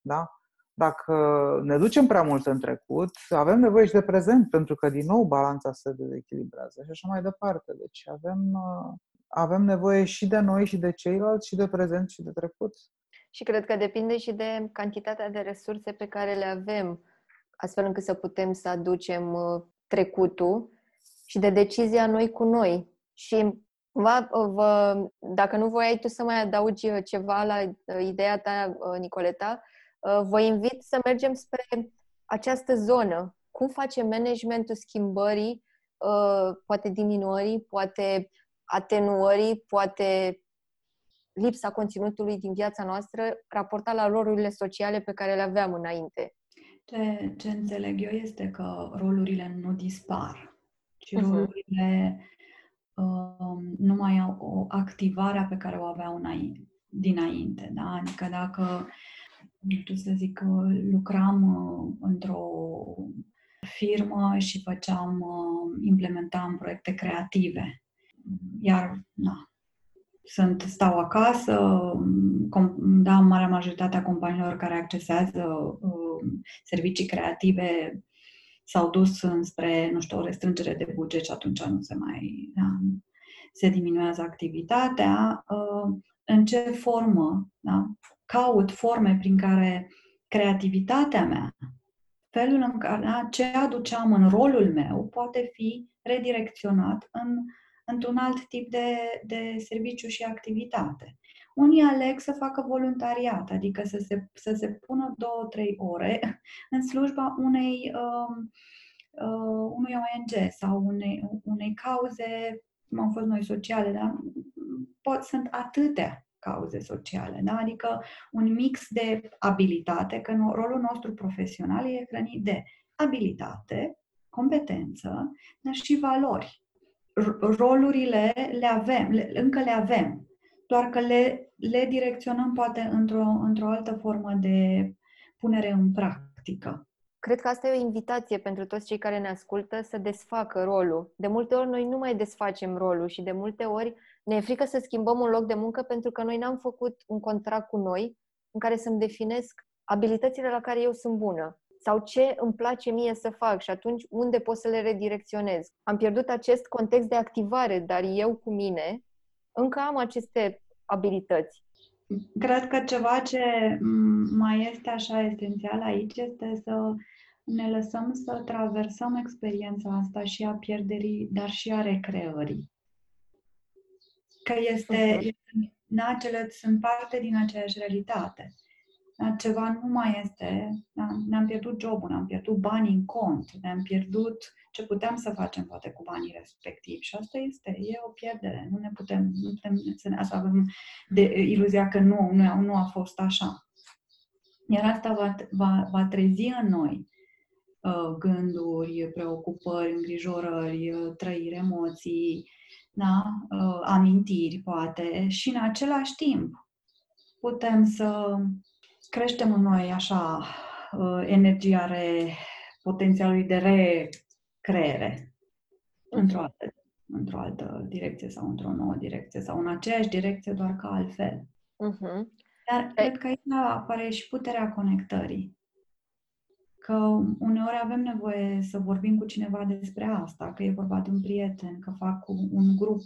Da? Dacă ne ducem prea mult în trecut, avem nevoie și de prezent, pentru că, din nou, balanța se dezechilibrează și așa mai departe. Deci avem, uh, avem nevoie și de noi și de ceilalți, și de prezent și de trecut. Și cred că depinde și de cantitatea de resurse pe care le avem, astfel încât să putem să aducem uh, trecutul și de decizia noi cu noi. Și Cumva, vă, dacă nu voiai tu să mai adaugi uh, ceva la uh, ideea ta, uh, Nicoleta, vă invit să mergem spre această zonă. Cum face managementul schimbării, poate diminuării, poate atenuării, poate lipsa conținutului din viața noastră, raportat la rolurile sociale pe care le aveam înainte. Ce, ce înțeleg eu este că rolurile nu dispar, ci uh-huh. rolurile Um, nu mai au o activare pe care o aveau înainte, dinainte. Da? Adică dacă, nu știu să zic, lucram uh, într-o firmă și făceam, uh, implementam proiecte creative. Iar, na, sunt, stau acasă, com, da, marea majoritatea companiilor care accesează uh, servicii creative s-au dus înspre, nu știu, o restrângere de buget și atunci nu se mai da, se diminuează activitatea. Uh, în ce formă? Da? Caut forme prin care creativitatea mea, felul în care da, ce aduceam în rolul meu, poate fi redirecționat în, într-un alt tip de, de serviciu și activitate. Unii aleg să facă voluntariat, adică să se, să se pună două, trei ore în slujba unei, uh, uh, unui ONG sau unei, unei cauze, cum am fost noi sociale, da? Pot, sunt atâtea cauze sociale, da? adică un mix de abilitate, că rolul nostru profesional e hrănit de abilitate, competență, dar și valori. Rolurile le avem, le, încă le avem, doar că le, le direcționăm poate într-o, într-o altă formă de punere în practică. Cred că asta e o invitație pentru toți cei care ne ascultă să desfacă rolul. De multe ori noi nu mai desfacem rolul și de multe ori ne e frică să schimbăm un loc de muncă pentru că noi n-am făcut un contract cu noi în care să-mi definesc abilitățile la care eu sunt bună sau ce îmi place mie să fac și atunci unde pot să le redirecționez. Am pierdut acest context de activare, dar eu cu mine încă am aceste abilități. Cred că ceva ce mai este așa esențial aici este să ne lăsăm să traversăm experiența asta și a pierderii, dar și a recreării. Că este, uh-huh. nacele sunt parte din aceeași realitate. Ceva nu mai este, ne-am pierdut jobul, ne-am pierdut banii în cont, ne-am pierdut ce puteam să facem poate cu banii respectivi. Și asta este, e o pierdere. Nu ne putem, nu putem să, ne, să avem de, iluzia că nu, nu, nu a fost așa. Iar asta va, va, va trezi în noi uh, gânduri, preocupări, îngrijorări, uh, trăiri, emoții, da? uh, amintiri, poate, și în același timp putem să creștem în noi așa uh, energia re, potențialului de recreere într-o altă, într-o altă direcție sau într-o nouă direcție sau în aceeași direcție, doar că altfel. Uh-huh. Dar Ei. cred că aici apare și puterea conectării. Că uneori avem nevoie să vorbim cu cineva despre asta, că e vorba de un prieten, că fac un grup,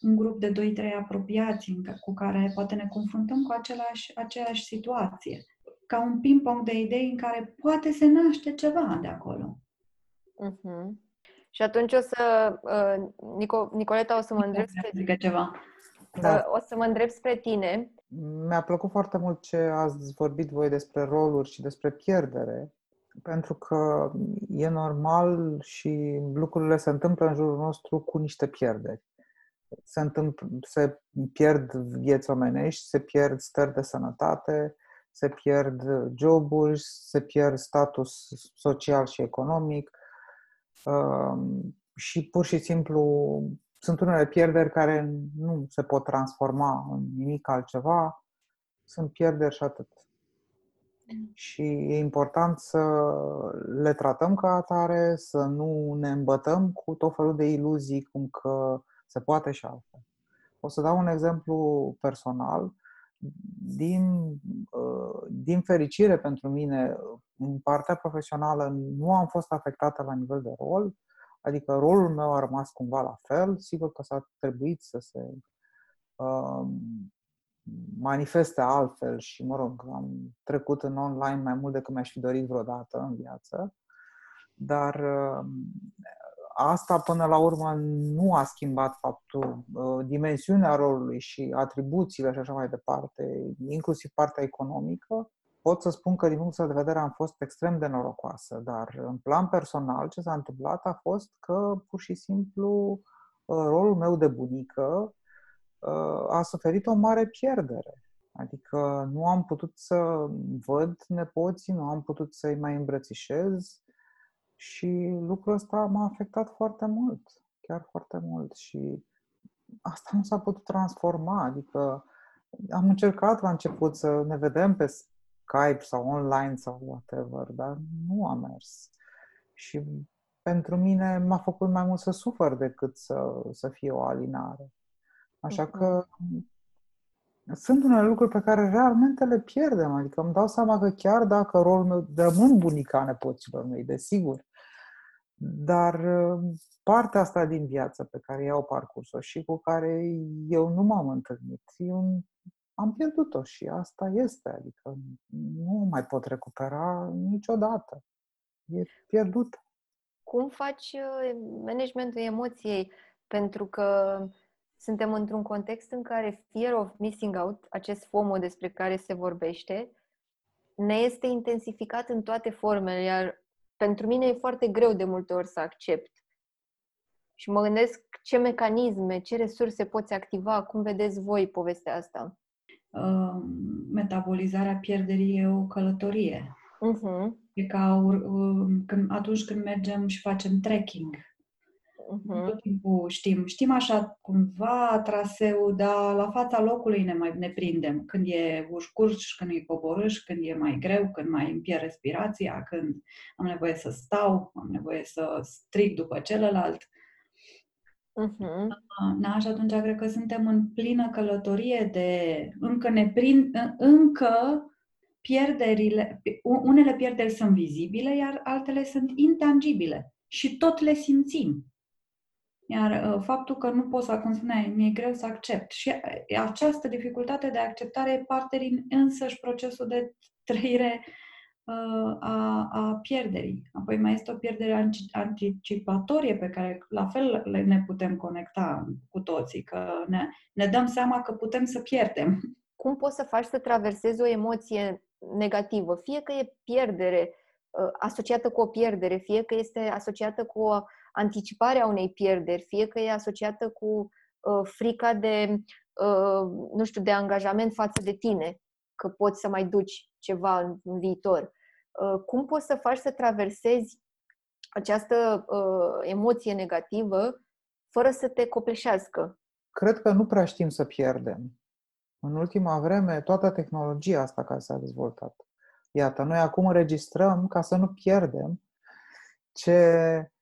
un grup de 2-3 apropiați cu care poate ne confruntăm cu același, aceeași situație. Ca un ping-pong de idei în care poate se naște ceva de acolo. Uh-huh. Și atunci o să, uh, Nico, Nicoleta, o să mă îndrept spre... ceva. Da. Uh, o să mă îndrept spre tine mi-a plăcut foarte mult ce ați vorbit voi despre roluri și despre pierdere, pentru că e normal și lucrurile se întâmplă în jurul nostru cu niște pierderi. Se, întâmpl- se pierd vieți omenești, se pierd stări de sănătate, se pierd joburi, se pierd status social și economic uh, și pur și simplu sunt unele pierderi care nu se pot transforma în nimic altceva, sunt pierderi și atât. Mm. Și e important să le tratăm ca atare, să nu ne îmbătăm cu tot felul de iluzii, cum că se poate și altfel. O să dau un exemplu personal. Din, uh, din fericire pentru mine, în partea profesională nu am fost afectată la nivel de rol, Adică rolul meu a rămas cumva la fel. Sigur că s-a trebuit să se uh, manifeste altfel și, mă rog, am trecut în online mai mult decât mi-aș fi dorit vreodată în viață. Dar uh, asta, până la urmă, nu a schimbat faptul, uh, dimensiunea rolului și atribuțiile și așa mai departe, inclusiv partea economică, pot să spun că din punctul de vedere am fost extrem de norocoasă, dar în plan personal ce s-a întâmplat a fost că pur și simplu uh, rolul meu de bunică uh, a suferit o mare pierdere. Adică nu am putut să văd nepoții, nu am putut să-i mai îmbrățișez și lucrul ăsta m-a afectat foarte mult, chiar foarte mult și asta nu s-a putut transforma, adică am încercat la început să ne vedem pe Skype sau online sau whatever, dar nu a mers. Și pentru mine m-a făcut mai mult să sufăr decât să, să fie o alinare. Așa că sunt unele lucruri pe care realmente le pierdem. Adică îmi dau seama că chiar dacă rolul meu rămân bunica nepoților mei, desigur, dar partea asta din viață pe care i-au parcurs-o și cu care eu nu m-am întâlnit, e un am pierdut-o și asta este, adică nu mai pot recupera niciodată. E pierdut. Cum faci uh, managementul emoției? Pentru că suntem într-un context în care fear of missing out, acest FOMO despre care se vorbește, ne este intensificat în toate formele, iar pentru mine e foarte greu de multe ori să accept. Și mă gândesc ce mecanisme, ce resurse poți activa, cum vedeți voi povestea asta? Uh, metabolizarea pierderii e o călătorie. Uh-huh. E ca uh, când, atunci când mergem și facem trekking. Uh-huh. Tot timpul știm, știm așa cumva traseul, dar la fața locului ne, mai, ne prindem. Când e ușcurș, când e coborâș, când e mai greu, când mai îmi pierd respirația, când am nevoie să stau, am nevoie să strig după celălalt. Uh-huh. Da, și atunci cred că suntem în plină călătorie de încă ne prind, încă pierderile, unele pierderi sunt vizibile, iar altele sunt intangibile și tot le simțim. Iar uh, faptul că nu pot să, cum spuneai, mi-e greu să accept. Și această dificultate de acceptare e parte din însăși procesul de trăire uh, a, a pierderii. Apoi mai este o pierdere anticipatorie pe care la fel ne putem conecta cu toții, că ne, ne dăm seama că putem să pierdem. Cum poți să faci să traversezi o emoție negativă? Fie că e pierdere uh, asociată cu o pierdere, fie că este asociată cu o anticipare a unei pierderi, fie că e asociată cu uh, frica de, uh, nu știu, de angajament față de tine, că poți să mai duci ceva în, în viitor. Uh, cum poți să faci să traversezi această uh, emoție negativă fără să te copleșească? Cred că nu prea știm să pierdem. În ultima vreme, toată tehnologia asta care s-a dezvoltat. Iată, noi acum înregistrăm ca să nu pierdem ce, uh,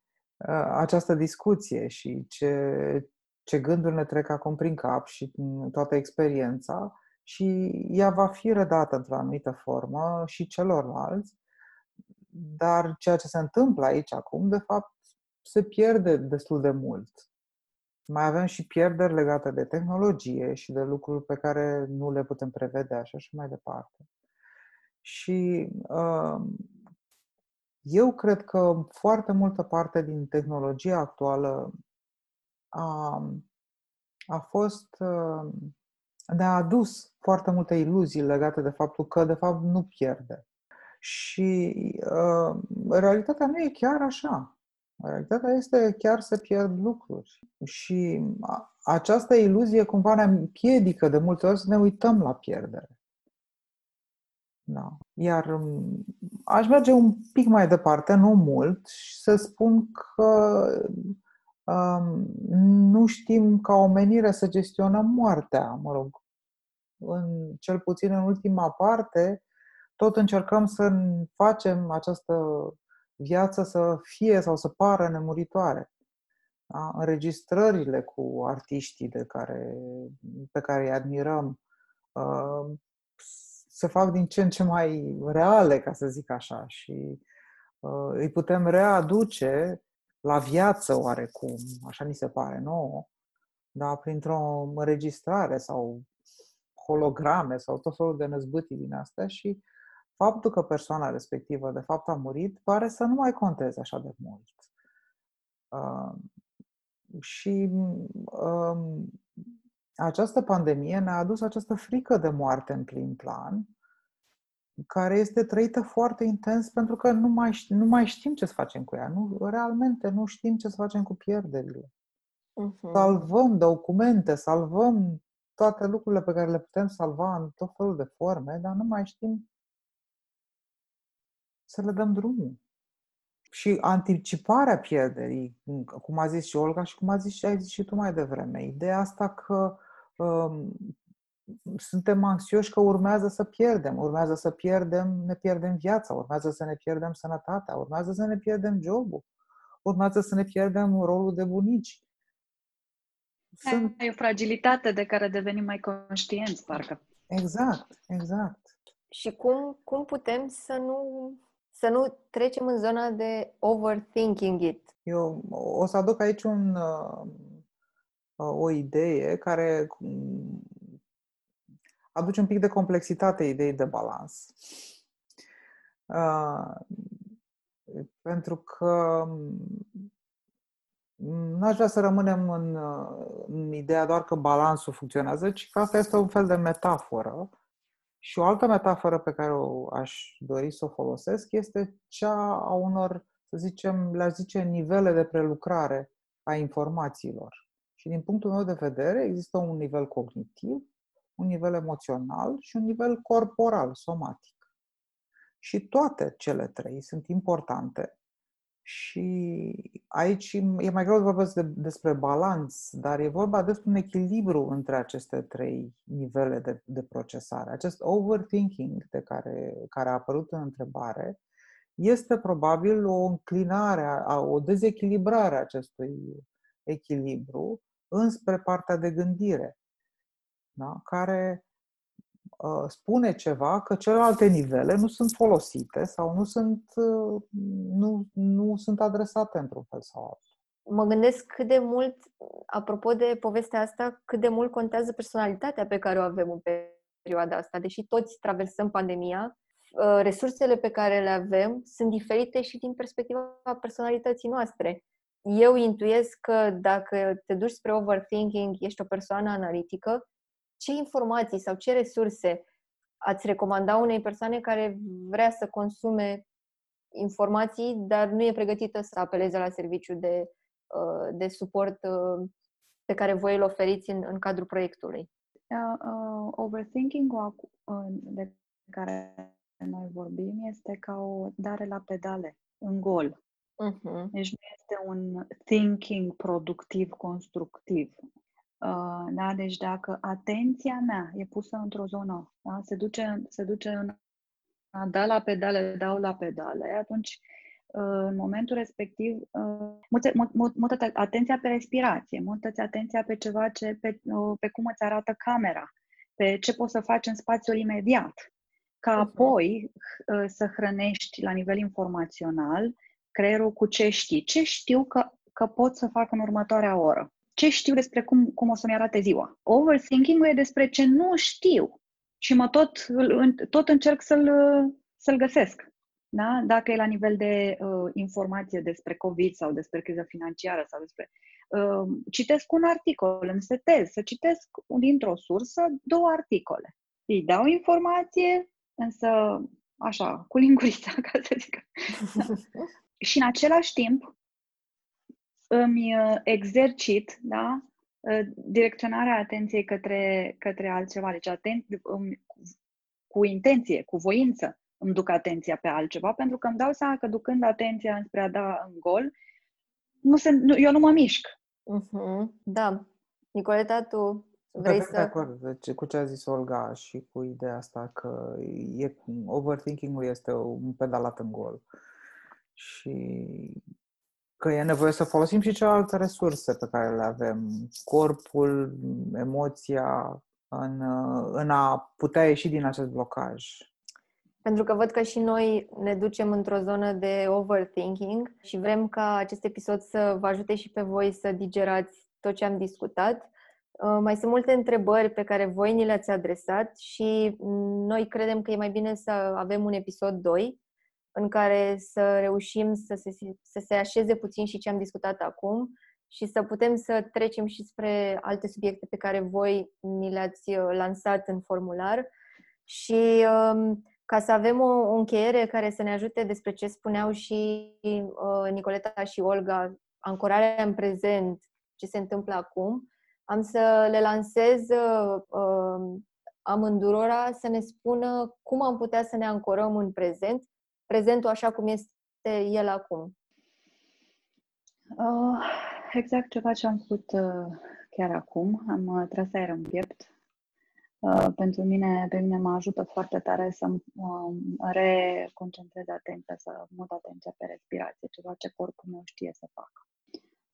această discuție și ce, ce gânduri ne trec acum prin cap și toată experiența și ea va fi redată într-o anumită formă și celorlalți dar ceea ce se întâmplă aici acum, de fapt, se pierde destul de mult. Mai avem și pierderi legate de tehnologie și de lucruri pe care nu le putem prevedea și așa mai departe. Și uh, eu cred că foarte multă parte din tehnologia actuală a, a fost uh, ne-a adus foarte multe iluzii legate de faptul că, de fapt, nu pierde. Și uh, realitatea nu e chiar așa. Realitatea este chiar să pierd lucruri. Și această iluzie cumva ne împiedică de multe ori să ne uităm la pierdere. Da. Iar um, aș merge un pic mai departe, nu mult, și să spun că um, nu știm ca omenire să gestionăm moartea, mă rog. În, cel puțin în ultima parte, tot încercăm să facem această viață să fie sau să pară nemuritoare. Da? Înregistrările cu artiștii de care, pe care îi admirăm uh, se fac din ce în ce mai reale, ca să zic așa, și uh, îi putem readuce la viață oarecum, așa ni se pare nouă, da? printr-o înregistrare sau holograme sau tot felul de năzbâtii din astea și faptul că persoana respectivă de fapt a murit pare să nu mai conteze așa de mult. Uh, și uh, această pandemie ne-a adus această frică de moarte în plin plan, care este trăită foarte intens pentru că nu mai, nu mai știm ce să facem cu ea. Nu, realmente nu știm ce să facem cu pierderile. Uh-huh. Salvăm documente, salvăm toate lucrurile pe care le putem salva în tot felul de forme, dar nu mai știm să le dăm drumul. Și anticiparea pierderii, cum a zis și Olga și cum a zis și ai zis și tu mai devreme, ideea asta că um, suntem anxioși că urmează să pierdem, urmează să pierdem, ne pierdem viața, urmează să ne pierdem sănătatea, urmează să ne pierdem jobul, urmează să ne pierdem rolul de bunici. Sunt... E o fragilitate de care devenim mai conștienți, parcă. Exact, exact. Și cum, cum putem să nu să nu trecem în zona de overthinking it. Eu o să aduc aici un, uh, o idee care aduce un pic de complexitate ideii de balans. Uh, pentru că nu aș vrea să rămânem în, în ideea doar că balansul funcționează, ci că asta este un fel de metaforă și o altă metaforă pe care o aș dori să o folosesc este cea a unor, să zicem, le zice, nivele de prelucrare a informațiilor. Și din punctul meu de vedere există un nivel cognitiv, un nivel emoțional și un nivel corporal, somatic. Și toate cele trei sunt importante și aici e mai greu să vorbesc de, despre balans, dar e vorba despre un echilibru între aceste trei nivele de, de procesare. Acest overthinking de care, care a apărut în întrebare este probabil o înclinare, o dezechilibrare a acestui echilibru înspre partea de gândire, da? care Uh, spune ceva că celelalte nivele nu sunt folosite sau nu sunt, uh, nu, nu sunt adresate într-un fel sau altul. Mă gândesc cât de mult, apropo de povestea asta, cât de mult contează personalitatea pe care o avem în perioada asta. Deși toți traversăm pandemia, uh, resursele pe care le avem sunt diferite și din perspectiva personalității noastre. Eu intuiesc că dacă te duci spre overthinking, ești o persoană analitică, ce informații sau ce resurse ați recomanda unei persoane care vrea să consume informații, dar nu e pregătită să apeleze la serviciu de, uh, de suport uh, pe care voi îl oferiți în, în cadrul proiectului? Uh, uh, overthinking-ul uh, de care noi vorbim este ca o dare la pedale, în gol. Uh-huh. Deci nu este un thinking productiv, constructiv. Uh, da? Deci dacă atenția mea e pusă într-o zonă, da? se, duce, se duce în a da la pedale, dau la pedale, atunci uh, în momentul respectiv uh, mută atenția pe respirație, mută atenția pe ceva ce, pe, uh, pe cum îți arată camera, pe ce poți să faci în spațiul imediat, ca apoi să hrănești la nivel informațional creierul cu ce știi, ce știu că, că pot să fac în următoarea oră ce știu despre cum, cum o să-mi arate ziua. Overthinking-ul e despre ce nu știu și mă tot, tot încerc să-l, să-l găsesc. Da? Dacă e la nivel de uh, informație despre COVID sau despre criză financiară sau despre... Uh, citesc un articol, îmi setez să citesc dintr-o sursă două articole. Îi dau informație, însă așa, cu lingurița, ca să zic. și în același timp îmi uh, exercit, da, uh, direcționarea atenției către, către altceva. Deci aten- cu intenție, cu voință îmi duc atenția pe altceva, pentru că îmi dau seama că ducând atenția înspre a da în gol, nu se, nu, eu nu mă mișc. Uh-huh. Da. Nicoleta, tu vrei să... de acord deci, cu ce a zis Olga și cu ideea asta că e, overthinking-ul este un pedalat în gol. Și că e nevoie să folosim și celelalte resurse pe care le avem, corpul, emoția, în, în a putea ieși din acest blocaj. Pentru că văd că și noi ne ducem într-o zonă de overthinking și vrem ca acest episod să vă ajute și pe voi să digerați tot ce am discutat. Uh, mai sunt multe întrebări pe care voi ni le-ați adresat și noi credem că e mai bine să avem un episod 2 în care să reușim să se, să se așeze puțin și ce am discutat acum și să putem să trecem și spre alte subiecte pe care voi ni le-ați uh, lansat în formular. Și um, ca să avem o, o încheiere care să ne ajute despre ce spuneau și uh, Nicoleta și Olga, ancorarea în prezent, ce se întâmplă acum, am să le lansez uh, uh, amândurora să ne spună cum am putea să ne ancorăm în prezent prezentul așa cum este el acum? Uh, exact ceva ce am făcut uh, chiar acum. Am uh, tras aer în piept. Uh, pentru mine, pe mine mă ajută foarte tare să uh, reconcentrez atenția, să mut atenția pe respirație, ceva ce corpul meu știe să facă.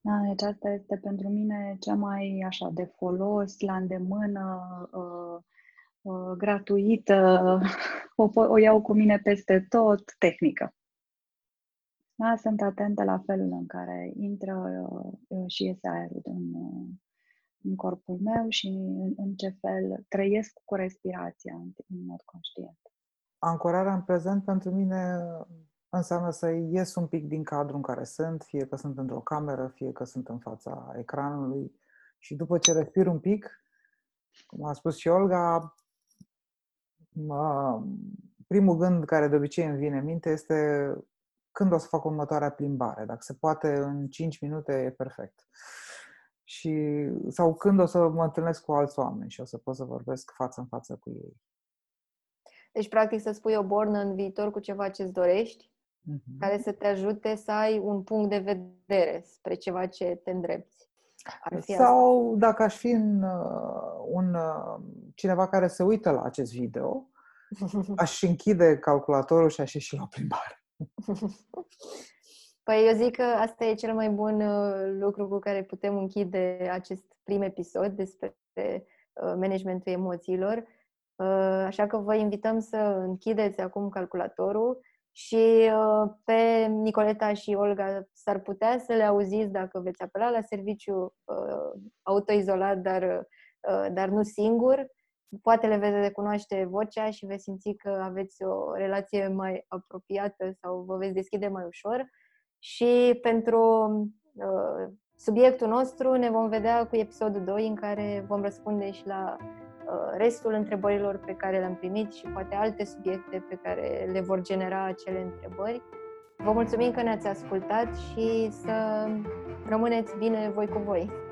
Da, deci asta este pentru mine cea mai așa de folos, la îndemână, uh, uh, gratuită, o, o iau cu mine peste tot, tehnică. Da, sunt atentă la felul în care intră uh, și iese aerul în, uh, în corpul meu și în, în ce fel trăiesc cu respirația în, în mod conștient. Ancorarea în prezent pentru mine înseamnă să ies un pic din cadrul în care sunt, fie că sunt într-o cameră, fie că sunt în fața ecranului și după ce respir un pic, cum a spus și Olga, primul gând care de obicei îmi vine în minte este când o să fac următoarea plimbare. Dacă se poate în 5 minute, e perfect. Și, sau când o să mă întâlnesc cu alți oameni și o să pot să vorbesc față în față cu ei. Deci, practic, să spui o bornă în viitor cu ceva ce îți dorești, uh-huh. care să te ajute să ai un punct de vedere spre ceva ce te îndrepți. Ar fi Sau asta. dacă aș fi în, uh, un, uh, cineva care se uită la acest video, aș închide calculatorul și aș ieși la plimbare. Păi eu zic că asta e cel mai bun uh, lucru cu care putem închide acest prim episod despre managementul emoțiilor. Așa că vă invităm să închideți acum calculatorul și uh, pe Nicoleta și Olga s-ar putea să le auziți dacă veți apela la serviciu uh, autoizolat, dar, uh, dar nu singur. poate le veți recunoaște vocea și veți simți că aveți o relație mai apropiată sau vă veți deschide mai ușor. Și pentru uh, subiectul nostru ne vom vedea cu episodul 2 în care vom răspunde și la uh, restul întrebărilor pe care le-am primit și poate alte subiecte pe care le vor genera acele întrebări. Vă mulțumim că ne-ați ascultat și să rămâneți bine voi cu voi!